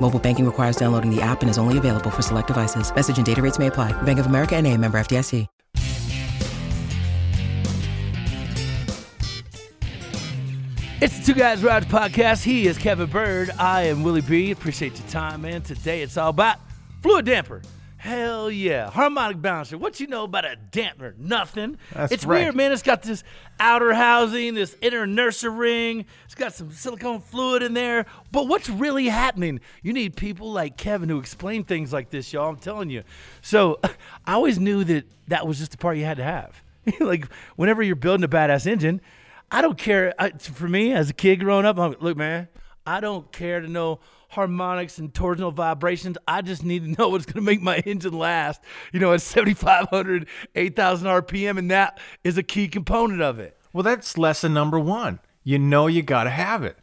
Mobile banking requires downloading the app and is only available for select devices. Message and data rates may apply. Bank of America and a member FDIC. It's the Two Guys Rides podcast. He is Kevin Bird. I am Willie B. Appreciate your time, man. Today it's all about fluid damper. Hell yeah. Harmonic balancer. What you know about a dampener? Nothing. That's it's right. weird, man. It's got this outer housing, this inner inertia ring. It's got some silicone fluid in there. But what's really happening? You need people like Kevin who explain things like this, y'all. I'm telling you. So I always knew that that was just the part you had to have. like whenever you're building a badass engine, I don't care. I, for me, as a kid growing up, I'm like, look, man, I don't care to know harmonics and torsional vibrations. I just need to know what's going to make my engine last, you know, at 7,500, 8,000 RPM, and that is a key component of it. Well, that's lesson number one. You know you got to have it.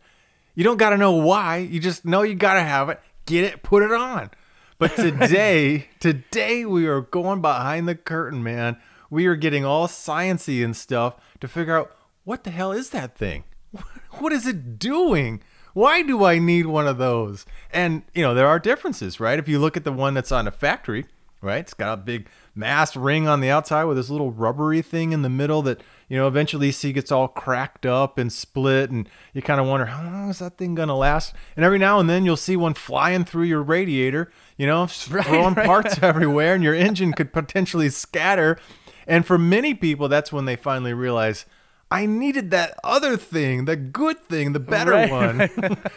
You don't got to know why. You just know you got to have it. Get it, put it on. But today, today we are going behind the curtain, man. We are getting all sciency and stuff to figure out what the hell is that thing? What is it doing? Why do I need one of those? And, you know, there are differences, right? If you look at the one that's on a factory, right? It's got a big mass ring on the outside with this little rubbery thing in the middle that, you know, eventually you see gets all cracked up and split. And you kind of wonder, how long is that thing going to last? And every now and then you'll see one flying through your radiator, you know, throwing right. parts everywhere, and your engine could potentially scatter. And for many people, that's when they finally realize, I needed that other thing, the good thing, the better Right, one.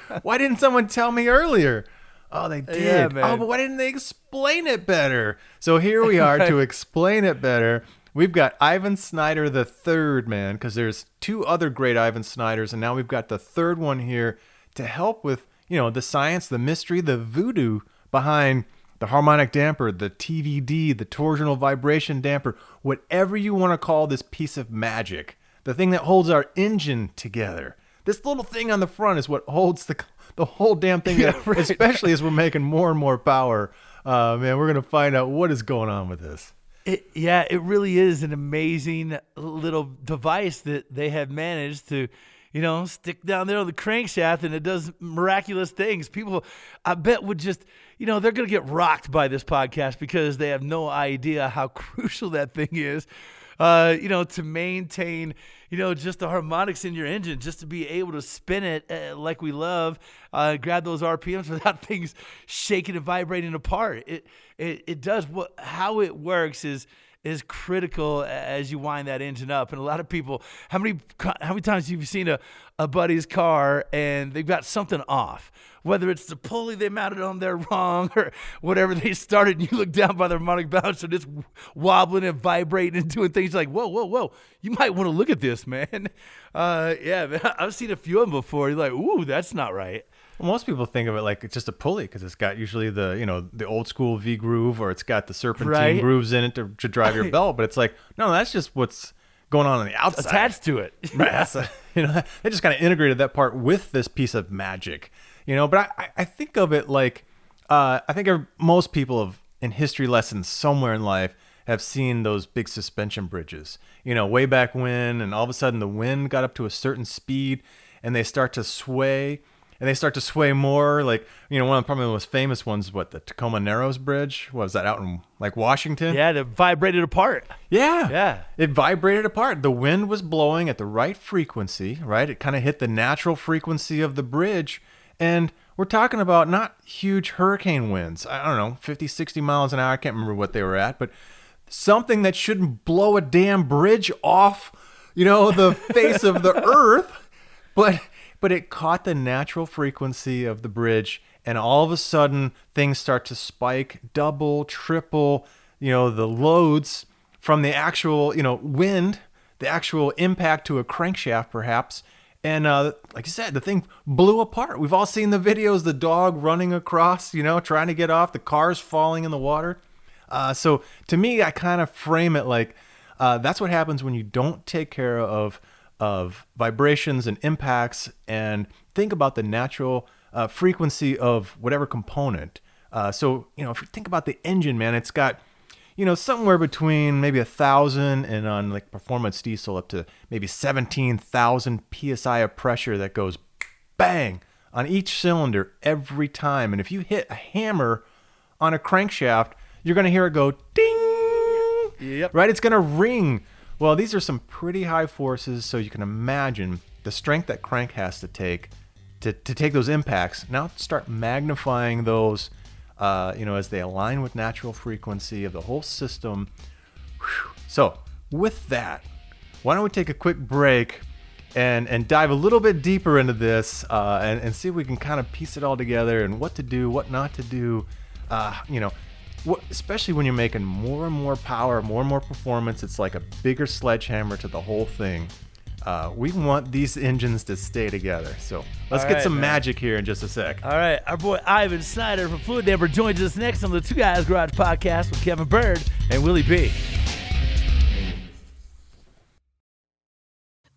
why didn't someone tell me earlier? Oh, they did. Yeah, oh, but why didn't they explain it better? So here we are to explain it better. We've got Ivan Snyder the third, man, because there's two other great Ivan Snyders, and now we've got the third one here to help with, you know, the science, the mystery, the voodoo behind the harmonic damper, the TVD, the torsional vibration damper, whatever you want to call this piece of magic, the thing that holds our engine together. This little thing on the front is what holds the the whole damn thing, Yeah, right. especially as we're making more and more power. Uh, man, we're gonna find out what is going on with this. It, yeah, it really is an amazing little device that they have managed to, you know, stick down there on the crankshaft and it does miraculous things. People, I bet, would just, you know, they're going to get rocked by this podcast because they have no idea how crucial that thing is, uh, you know, to maintain, you know, just the harmonics in your engine, just to be able to spin it uh, like we love, uh, grab those RPMs without things shaking and vibrating apart. It, it, it does what, how it works is, is critical as you wind that engine up. And a lot of people, how many how many times have you seen a, a buddy's car and they've got something off? Whether it's the pulley they mounted on there wrong or whatever they started, and you look down by the harmonic balancer, and it's wobbling and vibrating and doing things like, whoa, whoa, whoa, you might want to look at this, man. Uh, yeah, I've seen a few of them before. You're like, ooh, that's not right. Well, most people think of it like it's just a pulley because it's got usually the you know the old school V groove or it's got the serpentine Right. grooves in it to, to drive your belt. But it's like no, that's just what's going on on the outside. Attached to it. Right. That's a- you know, they just kind of integrated that part with this piece of magic, you know. But I, I- I think of it like, uh, I think most people have in history lessons somewhere in life have seen those big suspension bridges. You know, way back when, and all of a sudden the wind got up to a certain speed and they start to sway and they start to sway more. Like, you know, one of the probably the most famous ones, what, the Tacoma Narrows Bridge? What was that out in like Washington? Yeah, it vibrated apart. Yeah. Yeah. It vibrated apart. The wind was blowing at the right frequency, right? It kind of hit the natural frequency of the bridge. And we're talking about not huge hurricane winds. I don't know, 50, 60 miles an hour. I can't remember what they were at, but something that shouldn't blow a damn bridge off, you know, the face of the earth. But but it caught the natural frequency of the bridge and all of a sudden things start to spike double triple you know the loads from the actual you know wind the actual impact to a crankshaft perhaps and uh, like I said, the thing blew apart. We've all seen the videos, the dog running across, you know, trying to get off, the cars falling in the water. Uh, so to me, I kind of frame it like uh, that's what happens when you don't take care of of vibrations and impacts and think about the natural uh, frequency of whatever component. Uh, so, you know, if you think about the engine, man, it's got, you know, somewhere between maybe a thousand and on like performance diesel up to maybe 17,000 psi of pressure that goes bang on each cylinder every time. And if you hit a hammer on a crankshaft, you're going to hear it go ding. Yep. Right? It's going to ring well, these are some pretty high forces, so you can imagine the strength that crank has to take to, to take those impacts. Now start magnifying those, uh, you know, as they align with natural frequency of the whole system. Whew. So, with that, why don't we take a quick break and and dive a little bit deeper into this uh, and, and see if we can kind of piece it all together and what to do, what not to do. Uh, you know, especially when you're making more and more power, more and more performance, it's like a bigger sledgehammer to the whole thing. Uh, we want these engines to stay together. So let's All get some man. magic here in just a sec. All right, our boy Ivan Snyder from Fluid Damper joins us next on the Two Guys Garage podcast with Kevin Bird and Willie B.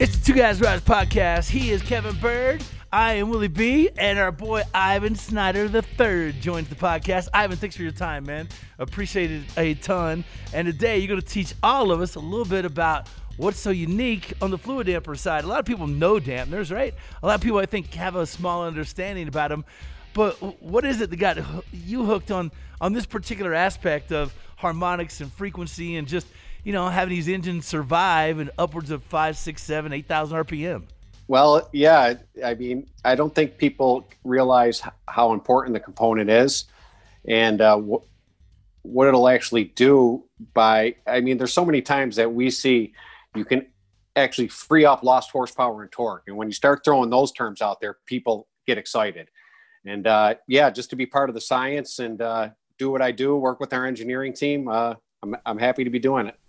It's the Two Guys Garage podcast. He is Kevin Bird. I am Willie B. And our boy Ivan Snyder III joins the podcast. Ivan, thanks for your time, man. Appreciate it a ton. And today you're going to teach all of us a little bit about what's so unique on the fluid damper side. A lot of people know dampeners, right? A lot of people, I think, have a small understanding about them. But what is it that got you hooked on on this particular aspect of harmonics and frequency and just you know having these engines survive in upwards of five, six, seven, eight thousand RPM? Well, yeah. I mean, I don't think people realize how important the component is, and uh, wh- what it'll actually do. By, I mean, there's so many times that we see you can actually free up lost horsepower and torque, and when you start throwing those terms out there, people get excited. And uh, yeah, just to be part of the science and uh, do what I do, work with our engineering team, uh, I'm, I'm happy to be doing it.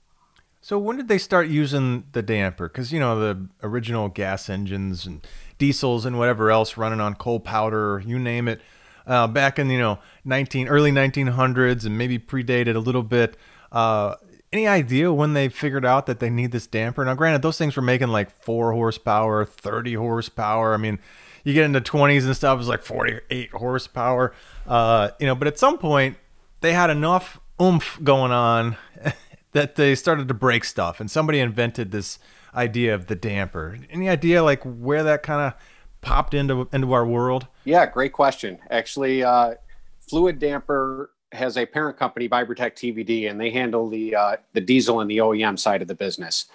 So when did they start using the damper? Because you know the original gas engines and diesels and whatever else running on coal powder, you name it, uh, back in you know 19 early 1900s and maybe predated a little bit. Uh, any idea when they figured out that they need this damper? Now, granted, those things were making like four horsepower, 30 horsepower. I mean, you get into 20s and stuff, it's like 48 horsepower. Uh, you know, but at some point they had enough oomph going on that they started to break stuff and somebody invented this idea of the damper any idea like where that kind of popped into into our world Yeah, great question. Actually, uh, fluid damper has a parent company, Vibratech TVD, and they handle the uh, the diesel and the OEM side of the business.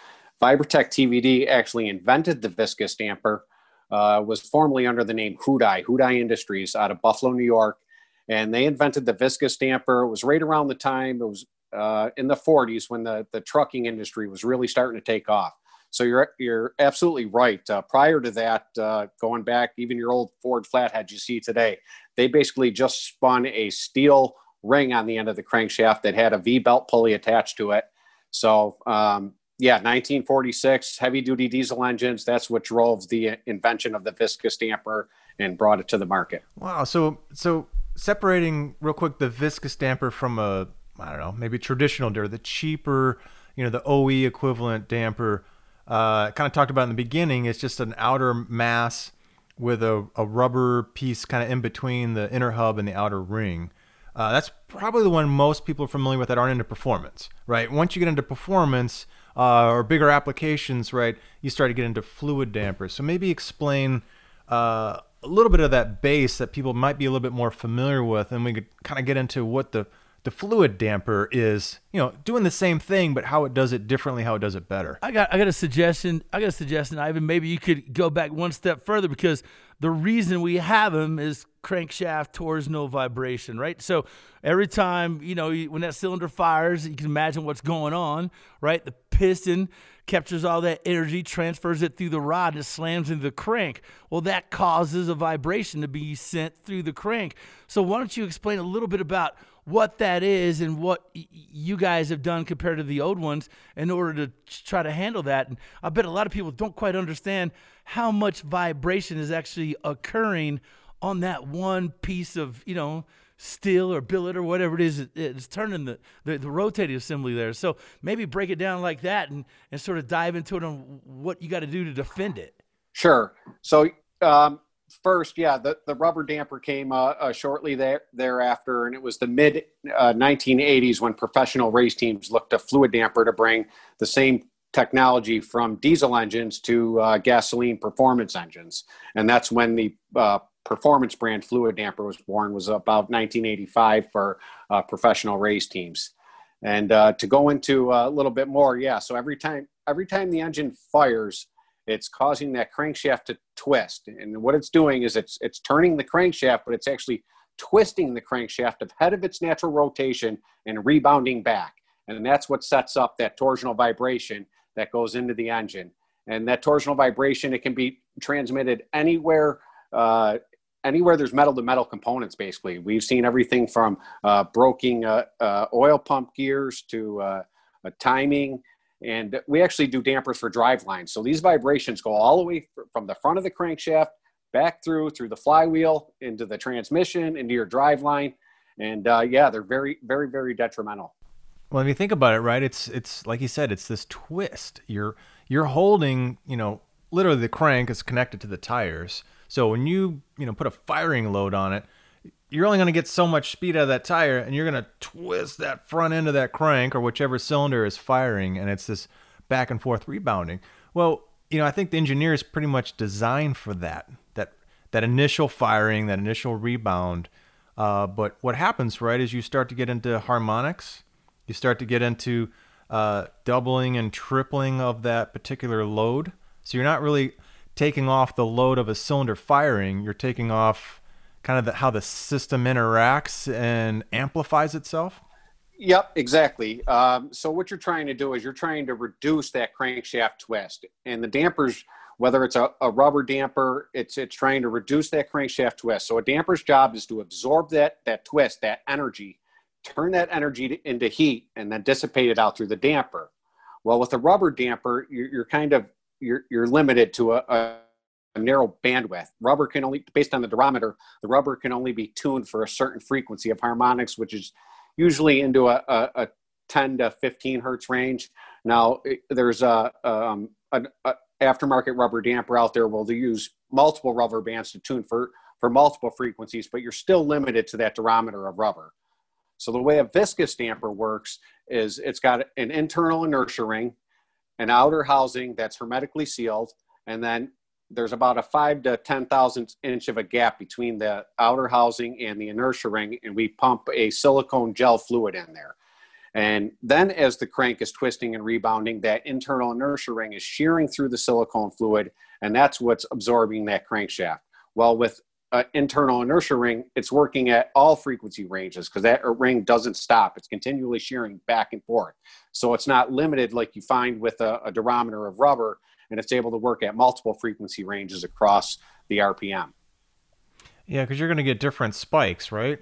Vibratech TVD actually invented the viscous damper. Uh, was formerly under the name Houdaille, Houdaille Industries, out of Buffalo, New York, and they invented the viscous damper. It was right around the time it was uh, in the 40s when the the trucking industry was really starting to take off. So you're you're absolutely right. Uh, prior to that, uh, going back, even your old Ford flathead you see today, they basically just spun a steel ring on the end of the crankshaft that had a V belt pulley attached to it. So, um, yeah, 1946 heavy duty diesel engines. That's what drove the invention of the viscous damper and brought it to the market. Wow. So, so separating real quick the viscous damper from a, I don't know, maybe traditional damper, the cheaper, you know, the OE equivalent damper. Uh, kind of talked about in the beginning. It's just an outer mass with a, a rubber piece kind of in between the inner hub and the outer ring. Uh, that's probably the one most people are familiar with that aren't into performance, right? Once you get into performance uh, or bigger applications, right, you start to get into fluid dampers. So maybe explain uh, a little bit of that base that people might be a little bit more familiar with, and we could kind of get into what the the fluid damper is, you know, doing the same thing, but how it does it differently, how it does it better. I got I got a suggestion. I got a suggestion, Ivan. Maybe you could go back one step further because the reason we have them is crankshaft torsional vibration, right? So every time you know when that cylinder fires, you can imagine what's going on, right? The piston captures all that energy, transfers it through the rod, and it slams into the crank. Well, that causes a vibration to be sent through the crank. So why don't you explain a little bit about what that is and what y- you guys have done compared to the old ones in order to try to handle that. And I bet a lot of people don't quite understand how much vibration is actually occurring on that one piece of, you know, steel or billet or whatever it is. It's turning the, the, the, rotating assembly there. So maybe break it down like that and, and sort of dive into it on what you got to do to defend it. Sure. So um, first, yeah, the, the rubber damper came uh, uh, shortly there, thereafter, and it was the mid uh, 1980s when professional race teams looked to fluid damper to bring the same technology from diesel engines to uh, gasoline performance engines, and that's when the uh, performance brand fluid damper was born. Was about 1985 for uh, professional race teams. And to go into a little bit more, yeah. So every time every time the engine fires, it's causing that crankshaft to twist. And what it's doing is it's it's turning the crankshaft, but it's actually twisting the crankshaft ahead of its natural rotation and rebounding back. And that's what sets up that torsional vibration that goes into the engine. And that torsional vibration, it can be transmitted anywhere, uh, anywhere there's metal to metal components. Basically, we've seen everything from uh, broken uh, uh oil pump gears to uh, timing and we actually do dampers for drive lines. So these vibrations go all the way from the front of the crankshaft back through through the flywheel into the transmission into your drive line, and uh, yeah, they're very very very detrimental. Well, if you think about it, right, it's it's like you said, it's this twist. You're you're holding, you know, literally the crank is connected to the tires. So when you you know put a firing load on it, you're only going to get so much speed out of that tire and you're going to twist that front end of that crank or whichever cylinder is firing and it's this back and forth rebounding. Well you know i think the engineer is pretty much designed for that that that initial firing that initial rebound. Uh, but what happens right is you start to get into harmonics. You start to get into uh, doubling and tripling of that particular load. So you're not really taking off the load of a cylinder firing. You're taking off kind of the, how the system interacts and amplifies itself? Yep, exactly. Um, so what you're trying to do is you're trying to reduce that crankshaft twist, and the dampers, whether it's a, a, rubber damper, it's it's trying to reduce that crankshaft twist. So a damper's job is to absorb that that twist, that energy, turn that energy into heat, and then dissipate it out through the damper. Well, with a rubber damper, you're, you're kind of you're, you're limited to a a narrow bandwidth. Rubber can only, based on the durometer, the rubber can only be tuned for a certain frequency of harmonics, which is usually into a, a, a 10 to 15 hertz range. Now, there's a, um, an aftermarket rubber damper out there. Will they use multiple rubber bands to tune for for multiple frequencies, but you're still limited to that durometer of rubber. So the way a viscous damper works is it's got an internal inertia ring, an outer housing that's hermetically sealed, and then there's about a five to ten thousandth inch of a gap between the outer housing and the inertia ring, and we pump a silicone gel fluid in there. And then, as the crank is twisting and rebounding, that internal inertia ring is shearing through the silicone fluid, and that's what's absorbing that crankshaft. Well, with an internal inertia ring, it's working at all frequency ranges because that ring doesn't stop. It's continually shearing back and forth. So it's not limited like you find with a, a durometer of rubber, and it's able to work at multiple frequency ranges across the RPM. Yeah, because you're going to get different spikes, right?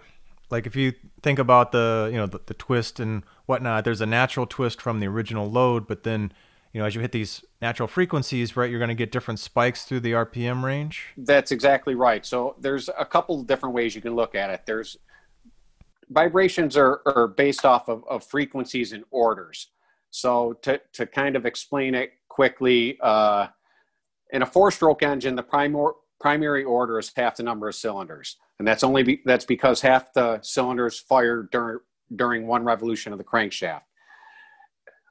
Like if you think about the you know the, the twist and whatnot, there's a natural twist from the original load, but then you know as you hit these natural frequencies, right, you're going to get different spikes through the RPM range. That's exactly right. So there's a couple of different ways you can look at it. There's vibrations are, are based off of, of frequencies and orders. So to, to kind of explain it quickly, uh, in a four-stroke engine, the primary primary order is half the number of cylinders, and that's only be, that's because half the cylinders fire during during one revolution of the crankshaft.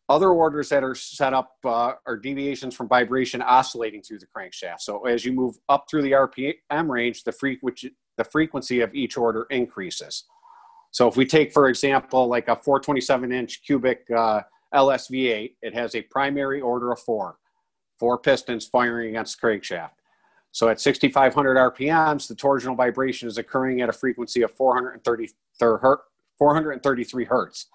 Other orders that are set up uh, are deviations from vibration oscillating through the crankshaft. So as you move up through the RPM range, the frequency the frequency of each order increases. So if we take, for example, like a 427 inch cubic uh, LSV8, it has a primary order of four, four pistons firing against the crankshaft. So at 6,500 RPMs, the torsional vibration is occurring at a frequency of 433 hertz.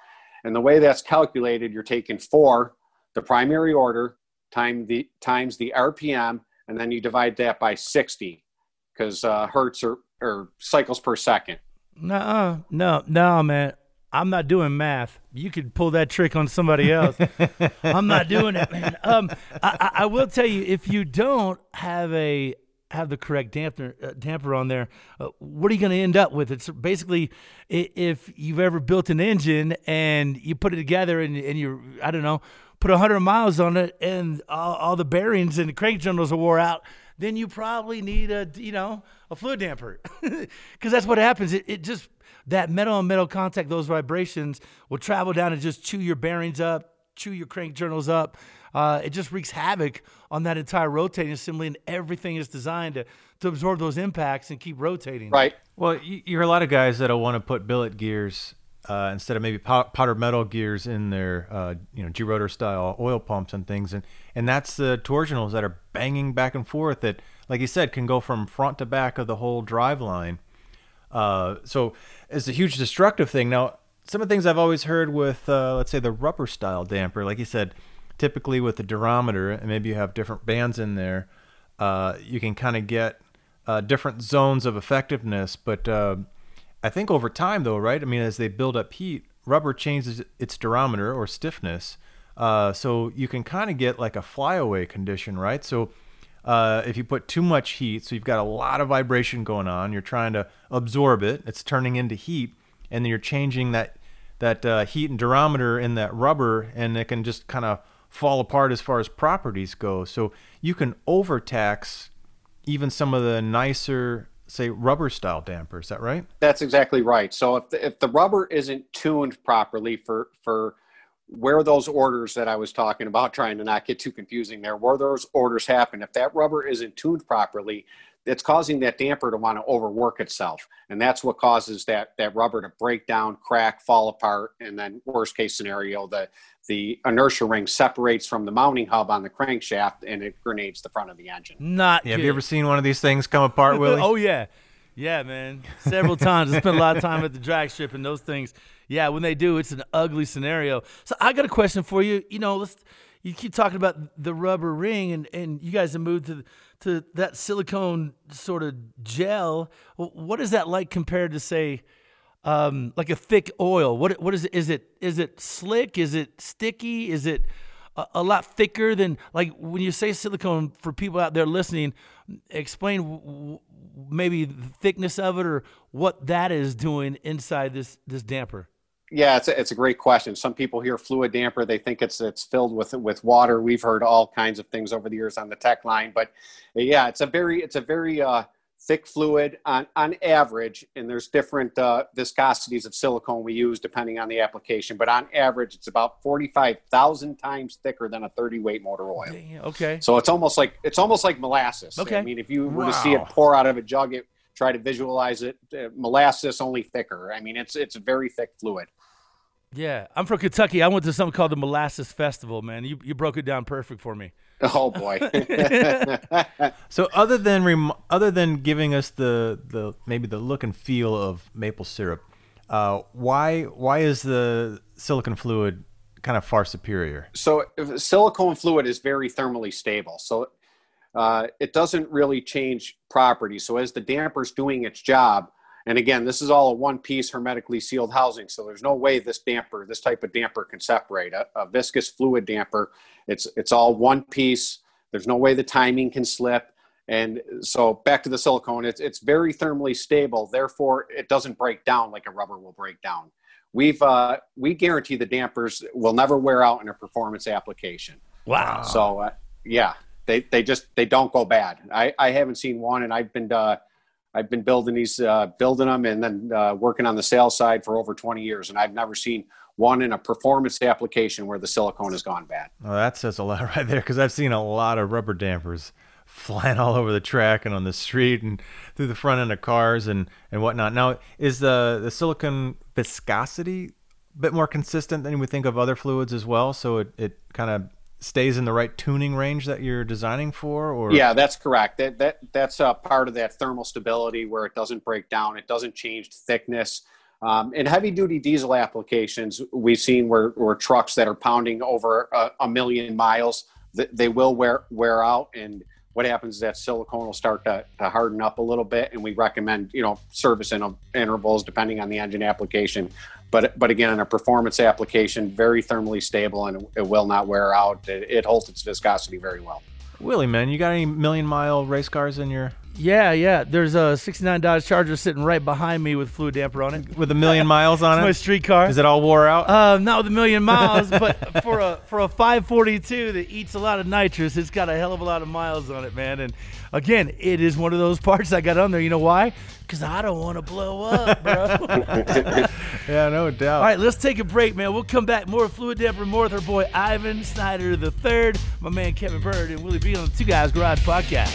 And the way that's calculated, you're taking four, the primary order, time the, times the RPM, and then you divide that by 60 because uh, hertz or, or cycles per second. No, no, no, man. I'm not doing math. You could pull that trick on somebody else. I'm not doing it, man. Um, I, I, will tell you, if you don't have a have the correct damper uh, damper on there, uh, what are you going to end up with? It's basically if you've ever built an engine and you put it together and, and you I don't know put 100 miles on it and all, all the bearings and the crank journals are wore out, then you probably need a you know a fluid damper because that's what happens. It, it just that metal on metal contact, those vibrations will travel down and just chew your bearings up, chew your crank journals up. Uh, it just wreaks havoc on that entire rotating assembly, and everything is designed to, to absorb those impacts and keep rotating. Right. Well, you, you hear a lot of guys that'll want to put billet gears uh, instead of maybe powder metal gears in their uh, you know Gerotor style oil pumps and things, and and that's the torsionals that are banging back and forth that, like you said, can go from front to back of the whole drive line. Uh, so it's a huge destructive thing. Now, some of the things I've always heard with, uh, let's say, the rubber style damper, like you said, typically with the durometer, and maybe you have different bands in there, uh, you can kind of get uh, different zones of effectiveness. But I think over time, though, right? I mean, as they build up heat, rubber changes its durometer or stiffness. Uh, so you can kind of get like a flyaway condition, right? So uh, if you put too much heat, so you've got a lot of vibration going on, you're trying to absorb it, it's turning into heat, and then you're changing that that uh, heat and durometer in that rubber, and it can just kind of fall apart as far as properties go. So you can overtax even some of the nicer, say, rubber style damper. Is that right? That's exactly right. So if the, if the rubber isn't tuned properly for for where those orders that I was talking about, trying to not get too confusing there, where those orders happen, if that rubber isn't tuned properly, it's causing that damper to want to overwork itself. And that's what causes that, that rubber to break down, crack, fall apart. And then worst case scenario, the, the inertia ring separates from the mounting hub on the crankshaft and it grenades the front of the engine. Not yeah, Have you ever seen one of these things come apart, Willie? oh, yeah. Yeah, man. Several times. I spent a lot of time at the drag strip and those things – yeah, when they do, it's an ugly scenario. So I got a question for you. You know, let's you keep talking about the rubber ring, and, and you guys have moved to to that silicone sort of gel. What is that like compared to say, um, like a thick oil? What what is it? Is it is it slick? Is it sticky? Is it a, a lot thicker than like when you say silicone? For people out there listening, explain w- maybe the thickness of it or what that is doing inside this this damper. Yeah, it's a, it's a great question. Some people hear fluid damper, they think it's it's filled with with water. We've heard all kinds of things over the years on the tech line, but yeah, it's a very it's a very uh, thick fluid on, on average, and there's different uh, viscosities of silicone we use depending on the application, but on average, it's about 45,000 times thicker than a 30 weight motor oil. Okay. So it's almost like it's almost like molasses. Okay. I mean, if you were to see it pour out of a jug, it try to visualize it. Uh, molasses only thicker. I mean, it's it's a very thick fluid. Yeah, I'm from Kentucky. I went to something called the Molasses Festival, man. You you broke it down perfect for me. Oh boy. So other than rem- other than giving us the the maybe the look and feel of maple syrup, uh, why why is the silicon fluid kind of far superior? so if- silicone fluid is very thermally stable. So uh, it doesn't really change properties. So as the damper's doing its job, and again, this is all a one-piece hermetically sealed housing. So there's no way this damper, this type of damper, can separate. A, a viscous fluid damper, it's it's all one piece. There's no way the timing can slip. And so back to the silicone, it's it's very thermally stable. Therefore, it doesn't break down like a rubber will break down. We've uh, we guarantee the dampers will never wear out in a performance application. Wow. So uh, yeah, they they just they don't go bad. I I haven't seen one, and I've been uh, I've been building these uh, building them and then uh, working on the sales side for over 20 years, and I've never seen one in a performance application where the silicone has gone bad. Well, that says a lot right there because I've seen a lot of rubber dampers flying all over the track and on the street and through the front end of cars and, and whatnot. Now, is the, the silicone viscosity a bit more consistent than you would think of other fluids as well? So it, it kind of stays in the right tuning range that you're designing for? Or Yeah, that's correct. That that that's a part of that thermal stability where it doesn't break down. It doesn't change thickness. Um, in heavy duty diesel applications, we've seen where, where trucks that are pounding over a, a million miles, th- they will wear wear out. And what happens is that silicone will start to, to harden up a little bit. And we recommend you know service in intervals depending on the engine application. But but again, a performance application, very thermally stable and it, will not wear out. It, it holds its viscosity very well. Willie, man, you got any million mile race cars in your Yeah, yeah. There's a '69 Dodge Charger sitting right behind me with fluid damper on it. with a million miles on It's my street car. Is it all wore out? Uh, not with a million miles, but for a for a 542 that eats a lot of nitrous, it's got a hell of a lot of miles on it, man. And again, it is one of those parts I got on there. You know why? Because I don't want to blow up, bro. yeah, no doubt. All right, let's take a break, man. We'll come back. More fluid damper, more with our boy Ivan Snyder III, my man Kevin Bird, and Willie B on the Two Guys Garage podcast.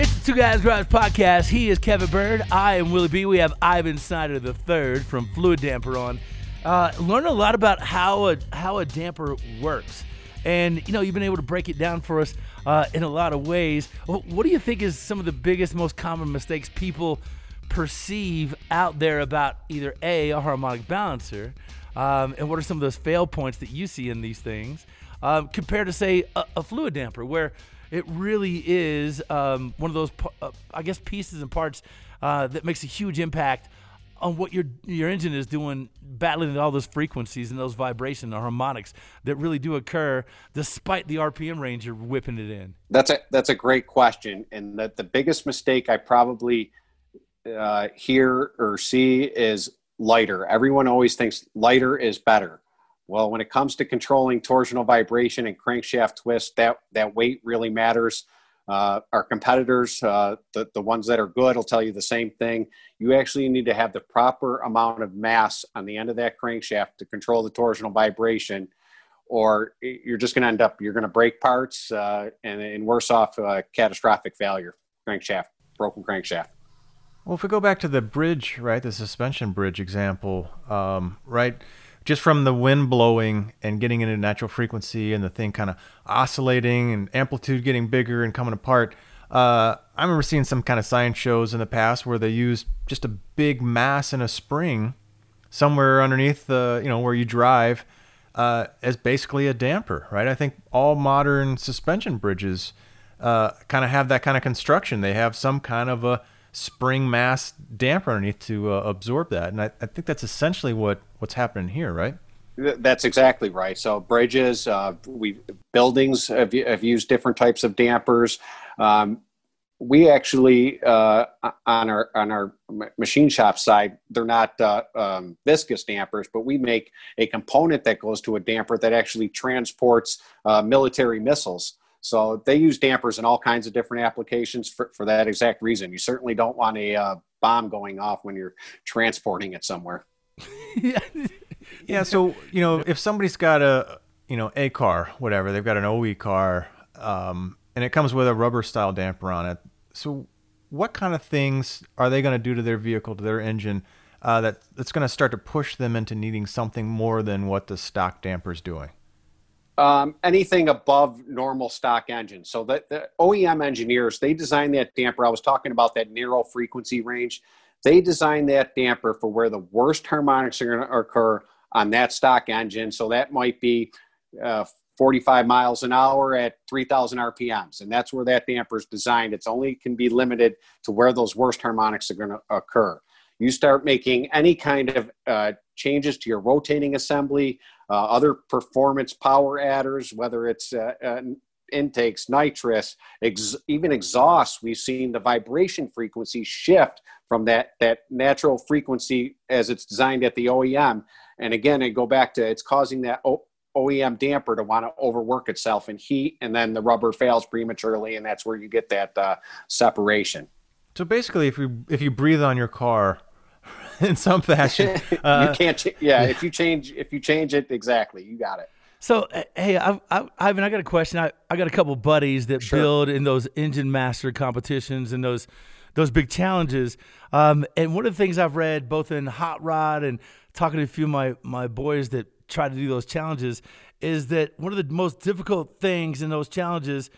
It's the Two Guys Garage podcast. He is Kevin Bird. I am Willie B. We have Ivan Snyder the third from Fluid Damper on. Uh, learn a lot about how a how a damper works, and you know you've been able to break it down for us uh, in a lot of ways. What do you think is some of the biggest, most common mistakes people perceive out there about either a a harmonic balancer, um, and what are some of those fail points that you see in these things um, compared to say a, a fluid damper where it really is um, one of those, uh, I guess, pieces and parts uh, that makes a huge impact on what your your engine is doing, battling all those frequencies and those vibrations, the harmonics that really do occur despite the RPM range you're whipping it in. That's a that's a great question, and that the biggest mistake I probably uh, hear or see is lighter. Everyone always thinks lighter is better. Well, when it comes to controlling torsional vibration and crankshaft twist, that that weight really matters. Uh, our competitors, uh, the the ones that are good, will tell you the same thing. You actually need to have the proper amount of mass on the end of that crankshaft to control the torsional vibration or you're just going to end up you're going to break parts uh, and, and worse off uh, catastrophic failure crankshaft broken crankshaft Well, if we go back to the bridge, right, the suspension bridge example, um, right, just from the wind blowing and getting into natural frequency and the thing kind of oscillating and amplitude getting bigger and coming apart. Uh, I remember seeing some kind of science shows in the past where they used just a big mass in a spring somewhere underneath the, you know, where you drive uh, as basically a damper, right? I think all modern suspension bridges uh, kind of have that kind of construction. They have some kind of a spring mass damper underneath to uh, absorb that, and I, I think that's essentially what what's happening here, right? That's exactly right. So bridges, uh, we buildings have, have, used different types of dampers. Um, we actually uh, on our on our machine shop side, they're not uh, um, viscous dampers, but we make a component that goes to a damper that actually transports uh, military missiles. So they use dampers in all kinds of different applications for, for that exact reason. You certainly don't want a uh, bomb going off when you're transporting it somewhere. yeah. So you know, if somebody's got a you know a car, whatever, they've got an OE car, um, and it comes with a rubber style damper on it. So what kind of things are they going to do to their vehicle, to their engine, uh, that that's going to start to push them into needing something more than what the stock damper is doing? Um, anything above normal stock engine. So the, the OEM engineers, they designed that damper. I was talking about that narrow frequency range. They designed that damper for where the worst harmonics are going to occur on that stock engine. So that might be uh, 45 miles an hour at 3,000 RPMs, and that's where that damper is designed. It's only can be limited to where those worst harmonics are going to occur. You start making any kind of uh, changes to your rotating assembly, uh, other performance power adders, whether it's uh, uh, intakes, nitrous, ex- even exhaust, we've seen the vibration frequency shift from that, that natural frequency as it's designed at the OEM. And again, I go back to it's causing that o- OEM damper to want to overwork itself in heat, and then the rubber fails prematurely, and that's where you get that uh, separation. So basically, if you if you breathe on your car in some fashion. Uh, you can't. Ch- yeah, if you change if you change it exactly, you got it. So hey, I, I, Ivan, I got a question. I, I got a couple buddies that sure. build in those engine master competitions and those those big challenges. Um, and one of the things I've read both in Hot Rod and talking to a few of my my boys that try to do those challenges is that one of the most difficult things in those challenges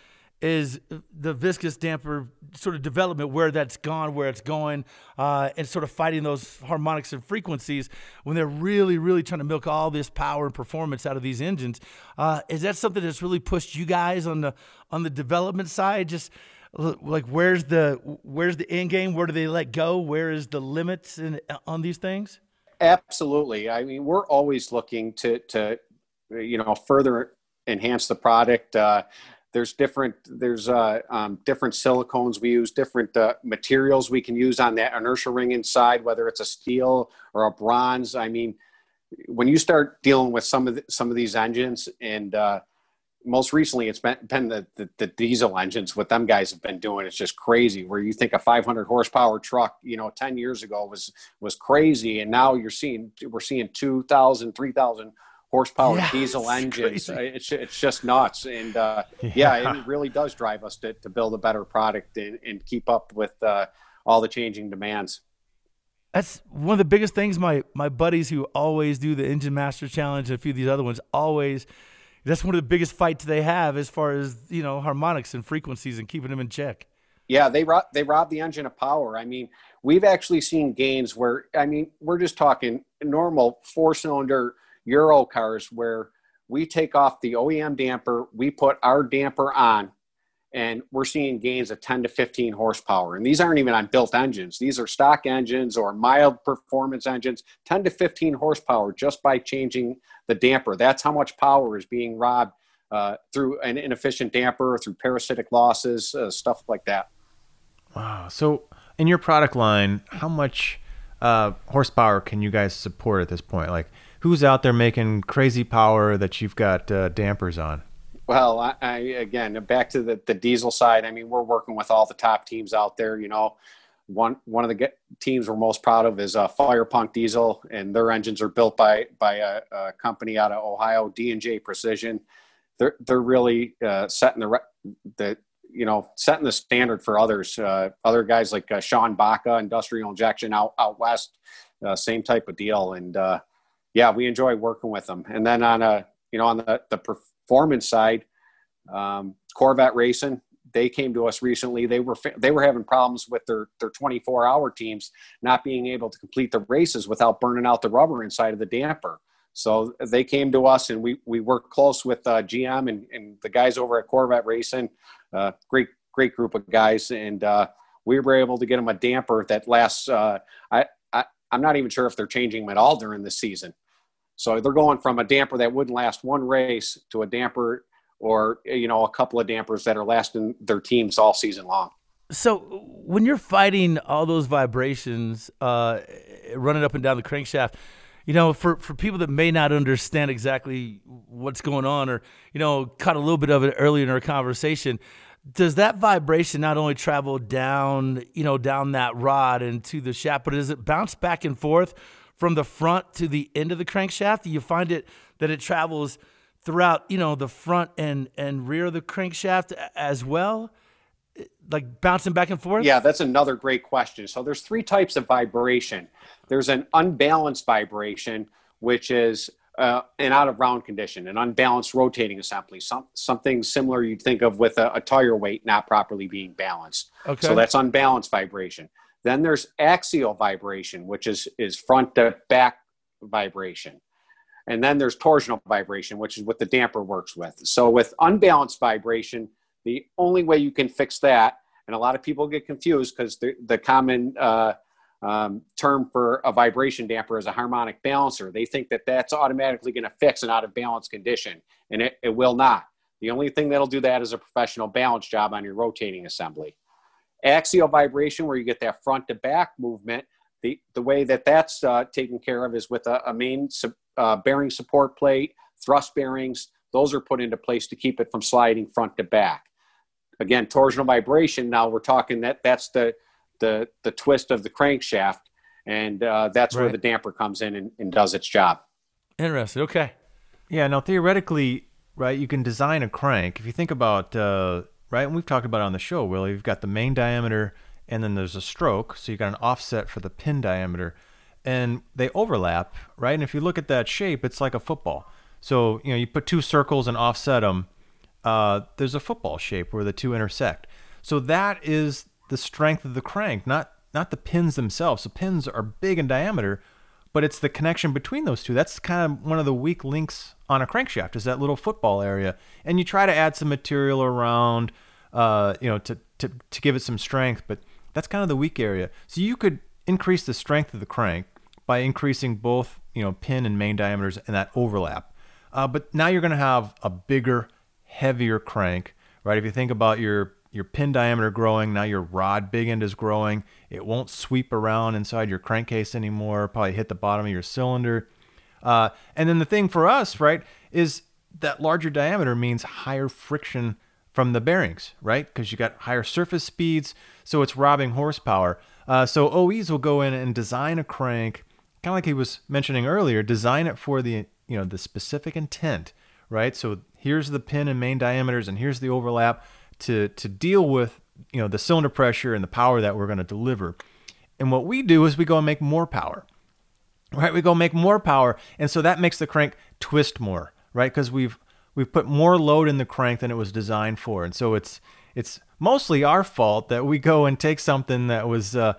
is the viscous damper sort of development where that's gone where it's going uh, and sort of fighting those harmonics and frequencies when they're really really trying to milk all this power and performance out of these engines. Uh, is that something that's really pushed you guys on the on the development side? Just like where's the where's the end game? Where do they let go? Where is the limits in, on these things? Absolutely. I mean we're always looking to to you know further enhance the product. Uh, there's different there's uh, um, different silicones we use different uh, materials we can use on that inertia ring inside whether it's a steel or a bronze. I mean when you start dealing with some of the, some of these engines and uh, most recently it's been, been the, the, the, diesel engines what them guys have been doing it's just crazy. Where you think a 500 horsepower truck you know 10 years ago was was crazy and now you're seeing we're seeing 2000 3000 horsepower yeah, diesel engines. Uh, it's, it's just nuts. And uh, yeah. yeah. it really does drive us to, to build a better product and, and keep up with uh, all the changing demands. That's one of the biggest things my, my buddies who always do the Engine Master Challenge and a few of these other ones always that's one of the biggest fights they have as far as you know harmonics and frequencies and keeping them in check. Yeah, they rob they rob the engine of power. I mean, we've actually seen gains where I mean, we're just talking normal four cylinder Euro cars where we take off the OEM damper, we put our damper on, and we're seeing gains of 10 to 15 horsepower. And these aren't even on built engines, these are stock engines or mild performance engines, 10 to 15 horsepower just by changing the damper. That's how much power is being robbed uh, through an inefficient damper, through parasitic losses, uh, stuff like that. Wow. So, in your product line, how much uh, horsepower can you guys support at this point? Like, who's out there making crazy power that you've got uh, dampers on? Well, I, I, again back to the, the diesel side. I mean, we're working with all the top teams out there. You know, one one of the teams we're most proud of is uh, Firepunk Diesel, and their engines are built by by a, a company out of Ohio, D and J Precision. They're they're really uh, setting the the you know setting the standard for others. Uh, other guys like uh, Sean Baca, Industrial Injection out out west, uh, same type of deal, and uh, yeah, we enjoy working with them. And then on a you know on the the performance side, um, Corvette Racing they came to us recently. They were they were having problems with their their 24 hour teams not being able to complete the races without burning out the rubber inside of the damper. So they came to us and we we worked close with uh, GM and, and the guys over at Corvette Racing. uh, great great group of guys, and uh, we were able to get them a damper that lasts. Uh, I, I I'm not even sure if they're changing them at all during the season. So they're going from a damper that wouldn't last one race to a damper or you know a couple of dampers that are lasting their teams all season long. So when you're fighting all those vibrations, uh, running up and down the crankshaft, you know, for, for people that may not understand exactly what's going on, or you know, caught a little bit of it earlier in our conversation, does that vibration not only travel down, you know, down that rod and to the shaft, but does it bounce back and forth from the front to the end of the crankshaft? Do you find it that it travels throughout, you know, the front and and rear of the crankshaft as well? like bouncing back and forth? Yeah, that's another great question. So there's three types of vibration. There's an unbalanced vibration, which is uh, an out of round condition, an unbalanced rotating assembly, some, something similar you'd think of with a, a, tire weight not properly being balanced. Okay. So that's unbalanced vibration. Then there's axial vibration, which is, is front to back vibration. And then there's torsional vibration, which is what the damper works with. So with unbalanced vibration, the only way you can fix that, and a lot of people get confused because the, the common uh, um, term for a vibration damper is a harmonic balancer. They think that that's automatically going to fix an out of balance condition, and it, it will not. The only thing that'll do that is a professional balance job on your rotating assembly. Axial vibration, where you get that front to back movement, the, the way that that's uh, taken care of is with a, a main uh, bearing support plate, thrust bearings. Those are put into place to keep it from sliding front to back. Again torsional vibration now we're talking that that's the the the twist of the crankshaft and uh, that's right. where the damper comes in and, and, does its job. Interesting. Okay. Yeah now theoretically right you can design a crank. If you think about uh, right and we've talked about it on the show Willie you've got the main diameter and then there's a stroke so you've got an offset for the pin diameter and they overlap right and if you look at that shape it's like a football so you know you put two circles and offset them uh, there's a football shape where the two intersect. So that is the strength of the crank, not not the pins themselves. The pins are big in diameter, but it's the connection between those two. That's kind of one of the weak links on a crankshaft is that little football area. And you try to add some material around, uh, you know, to, to, to give it some strength, but that's kind of the weak area. So you could increase the strength of the crank by increasing both, you know, pin and main diameters and that overlap. Uh, but now you're going to have a bigger heavier crank, right? If you think about your your pin diameter growing, now your rod big end is growing. It won't sweep around inside your crankcase anymore. Probably hit the bottom of your cylinder. Uh, and then the thing for us, right, is that larger diameter means higher friction from the bearings, right? Because you got higher surface speeds, so it's robbing horsepower. Uh, so OEs will go in and design a crank, kind of like he was mentioning earlier, design it for the you know the specific intent, right? So here's the pin and main diameters and here's the overlap to to deal with you know the cylinder pressure and the power that we're going to deliver and what we do is we go and make more power right we go make more power and so that makes the crank twist more right because we've we've put more load in the crank than it was designed for and so it's it's mostly our fault that we go and take something that was uh,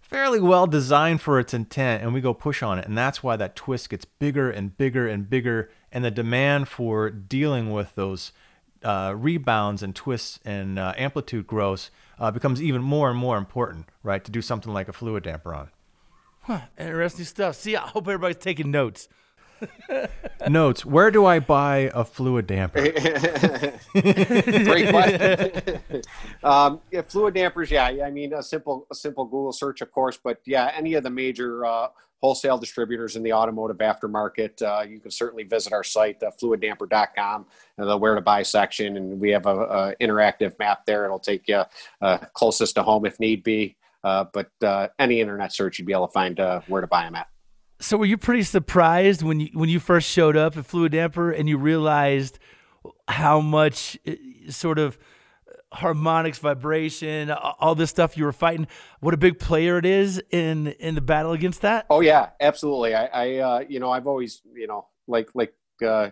fairly well designed for its intent and we go push on it and that's why that twist gets bigger and bigger and bigger and the demand for dealing with those uh, rebounds and twists and uh, amplitude growths uh, becomes even more and more important, right? To do something like a fluid damper on. Huh, interesting stuff. See, I hope everybody's taking notes. Notes. Where do I buy a fluid damper? Great question. um, yeah, fluid dampers. Yeah, I mean a simple a simple Google search, of course, but yeah, any of the major uh, wholesale distributors in the automotive aftermarket. Uh, you can certainly visit our site, uh, fluidampr.com, the where to buy section, and we have a, a interactive map there. It'll take you uh, closest to home if need be. Uh, but uh, any internet search, you'd be able to find uh, where to buy them at. So, were you pretty surprised when you when you first showed up at Fluidampr and you realized how much sort of harmonics, vibration, all this stuff you were fighting. What a big player it is in in the battle against that. Oh yeah, absolutely. I, I uh, you know, I've always, you know, like like uh,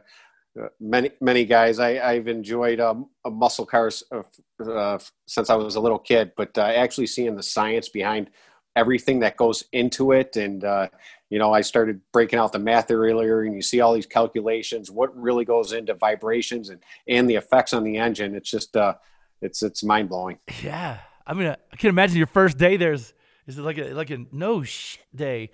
many many guys, I, I've enjoyed um, muscle cars uh, uh, since I was a little kid. But uh, actually seeing the science behind everything that goes into it, and uh, you know, I started breaking out the math earlier, and you see all these calculations, what really goes into vibrations and and the effects on the engine. It's just uh, it's it's mind blowing. Yeah, I mean, I can imagine your first day there's is it like a like a no shit day.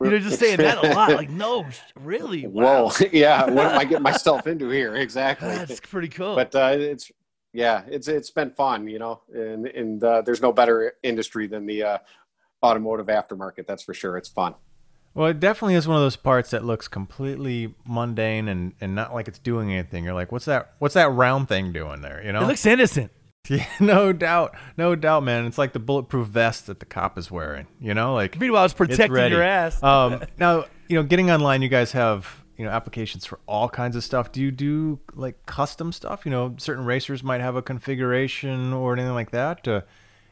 You know, just saying that a lot. Like, no, really? Wow. Whoa, yeah. What am I getting myself into here? Exactly. That's pretty cool. But uh, it's yeah, it's it's been fun, you know, and and uh, there's no better industry than the uh, automotive aftermarket. That's for sure. It's fun. Well, it definitely is one of those parts that looks completely mundane and, and not like it's doing anything. You're like, what's that? What's that round thing doing there? You know, it looks innocent. Yeah, no doubt, no doubt, man. It's like the bulletproof vest that the cop is wearing. You know, like Meanwhile, it's protecting ready. your ass. um, now, you know, getting online, you guys have you know applications for all kinds of stuff. Do you do like custom stuff? You know, certain racers might have a configuration or anything like that. Uh,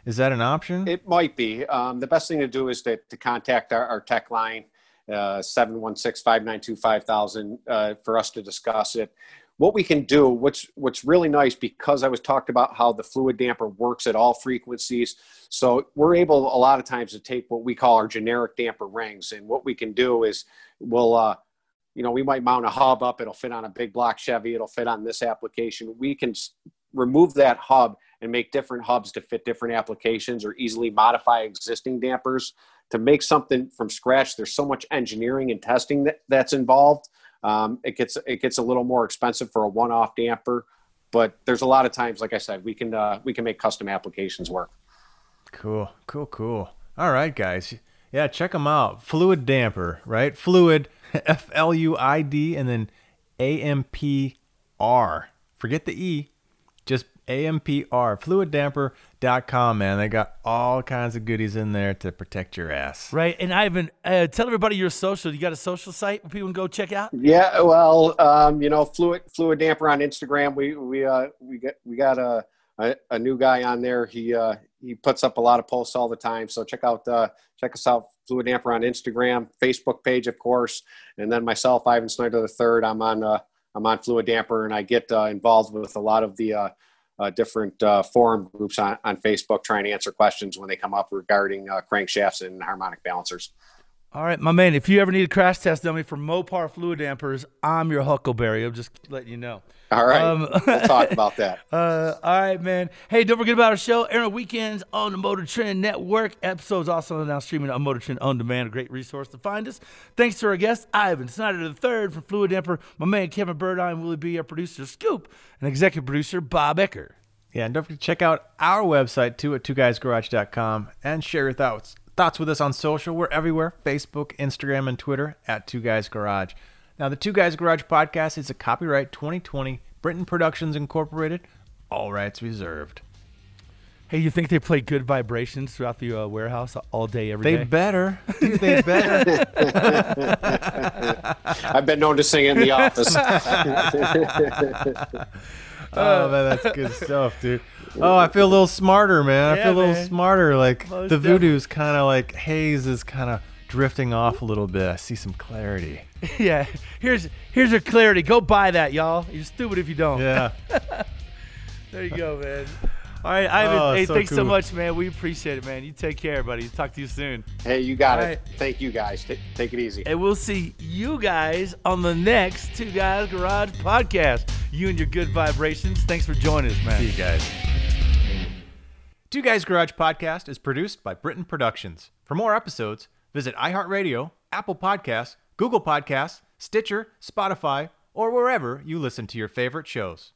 is that an option? It might be. Um, the best thing to do is to, to contact our, our tech line, uh, 716-592-5000, uh, for us to discuss it. What we can do, what's, what's really nice, because I was talked about how the fluid damper works at all frequencies. So we're able a lot of times to take what we call our generic damper rings. And what we can do is we'll, uh, you know, we might mount a hub up. It'll fit on a big block Chevy. It'll fit on this application. We can remove that hub and make different hubs to fit different applications or easily modify existing dampers to make something from scratch. There's so much engineering and testing that, that's involved. Um, it gets it gets a little more expensive for a one-off damper, but there's a lot of times, like I said, we can uh, we can make custom applications work. Cool, cool, cool. All right, guys. Yeah, check them out. Fluidampr, right? Fluid, F L U I D, and then A M P R. Forget the E, just A M P R. Fluidampr.com, man. They got all kinds of goodies in there to protect your ass. right. And Ivan, uh, tell everybody your social. You got a social site where people can go check out? Yeah, well, um, you know, fluid Fluidampr on Instagram. We we uh, we got we got a, a a new guy on there. He uh, he puts up a lot of posts all the time. So check out uh, check us out, Fluidampr on Instagram, Facebook page, of course, and then myself, Ivan Snyder the third. I'm on uh, I'm on Fluidampr, and I get uh, involved with a lot of the uh, uh, different uh, forum groups on, on Facebook, trying to answer questions when they come up regarding uh, crankshafts and harmonic balancers. All right, my man. If you ever need a crash test dummy for Mopar fluid dampers, I'm your Huckleberry. I'm just letting you know. All right, Um, we'll talk about that. Uh, all right, man. Hey, don't forget about our show, airing weekends on the Motor Trend Network. Episodes also now streaming on Motor Trend On Demand, a great resource to find us. Thanks to our guest, Ivan Snyder III from Fluidampr, my man Kevin Burdine, Willie B, our producer, Scoop, and executive producer, Bob Ecker. Yeah, and don't forget to check out our website too at twoguysgarage.com and share your thoughts thoughts with us on social. We're everywhere Facebook, Instagram, and Twitter at Two Guys Garage. Now, the Two Guys Garage podcast is a copyright 2020 Britton Productions Incorporated, all rights reserved. Hey, you think they play good vibrations throughout the uh, warehouse all day, every They day? better. Dude, they better. I've been known to sing in the office. oh, man, that's good stuff, dude. Oh, I feel a little smarter, man. I feel a little man. smarter. Like, Most the voodoo's kind of like haze is kind of drifting off a little bit. I see some clarity. yeah. Here's here's your clarity. Go buy that, y'all. You're stupid if you don't. Yeah. There you go, man. All right, Ivan. Oh, hey, so thanks so much, man. We appreciate it, man. You take care, buddy. Talk to you soon. hey, you got All it. right. Thank you, guys. Ta- take it easy. And we'll see you guys on the next Two Guys Garage podcast. You and your good vibrations. Thanks for joining us, man. See you guys. Two Guys Garage Podcast is produced by Britton Productions. For more episodes, visit iHeartRadio, Apple Podcasts, Google Podcasts, Stitcher, Spotify, or wherever you listen to your favorite shows.